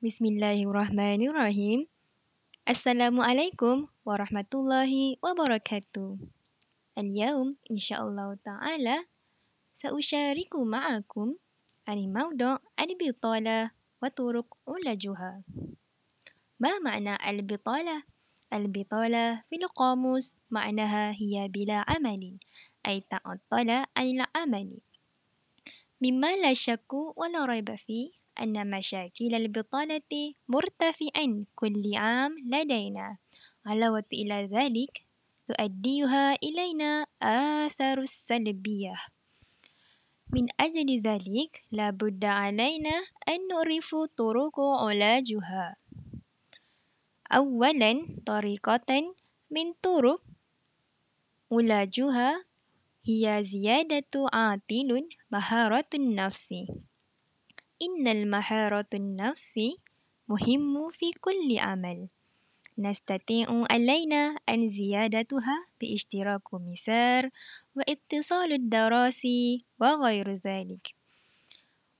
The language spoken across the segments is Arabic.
بسم الله الرحمن الرحيم السلام عليكم ورحمة الله وبركاته اليوم إن شاء الله تعالى سأشارك معكم عن موضوع البطالة وطرق علاجها ما معنى البطالة؟ البطالة في القاموس معناها هي بلا عمل أي تعطل عن العمل مما لا شك ولا ريب فيه أن مشاكل البطالة مرتفعة كل عام لدينا. علاوة إلى ذلك تؤديها إلينا آثار السلبية. من أجل ذلك لابد علينا أن نعرف طرق علاجها. أولا طريقة من طرق علاجها هي زيادة عاطل مهارة النفس. إن المهارة النفس مهم في كل عمل. نستطيع علينا أن زيادتها باشتراك مسار واتصال الدراسي وغير ذلك.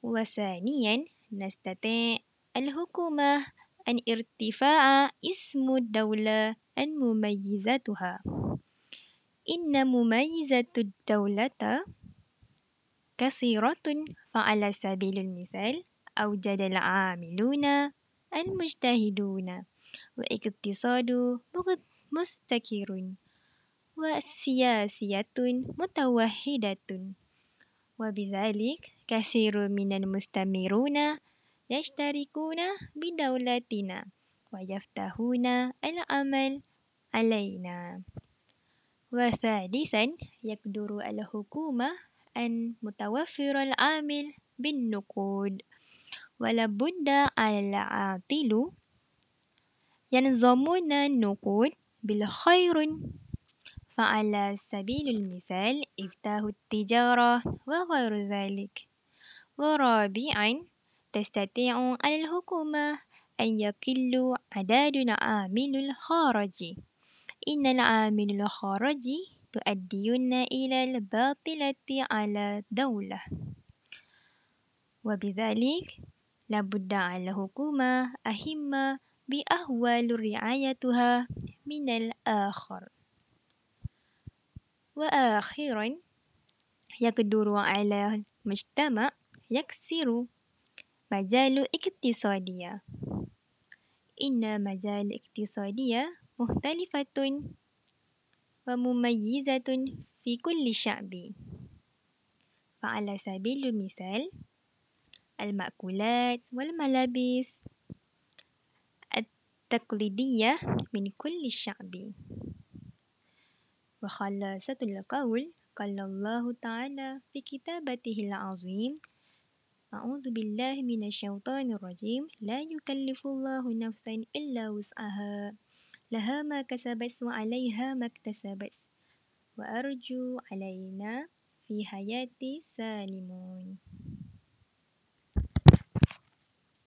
وثانيا نستطيع الحكومة أن ارتفاع اسم الدولة أن مميزاتها إن مميزات الدولة kasiratun fa'ala sabilul misal au jadala amiluna al mujtahiduna. Wa iktisadu mustakirun. Wa siyasiyatun mutawahidatun wa bidzalik kasiru minan mustamiruna yashtarikuna bidaulatina. Wa yaftahuna al amal alaina. Wa sadisan yakduru al hukumah أن متوفر العامل بالنقود ولابد على العاطل ينظمون النقود بالخير فعلى سبيل المثال إفتاح التجارة وغير ذلك ورابعا تستطيع الحكومة أن يقل عدد العامل الخارجي إن العامل الخارجي تؤدين إلى الباطلة على الدولة وبذلك لابد على الحكومة أهمة بأهوال رعايتها من الآخر. وآخرا يقدر على المجتمع يكسر مجال اقتصادية. إن مجال اقتصادية مختلفة. ومميزة في كل شعب. فعلى سبيل المثال المأكولات والملابس التقليدية من كل شعب وخلاصة القول قال الله تعالى في كتابته العظيم أعوذ بالله من الشيطان الرجيم لا يكلف الله نفسا إلا وسعها. لها ما كسبت وعليها ما اكتسبت. وأرجو علينا في حياتي سالمون.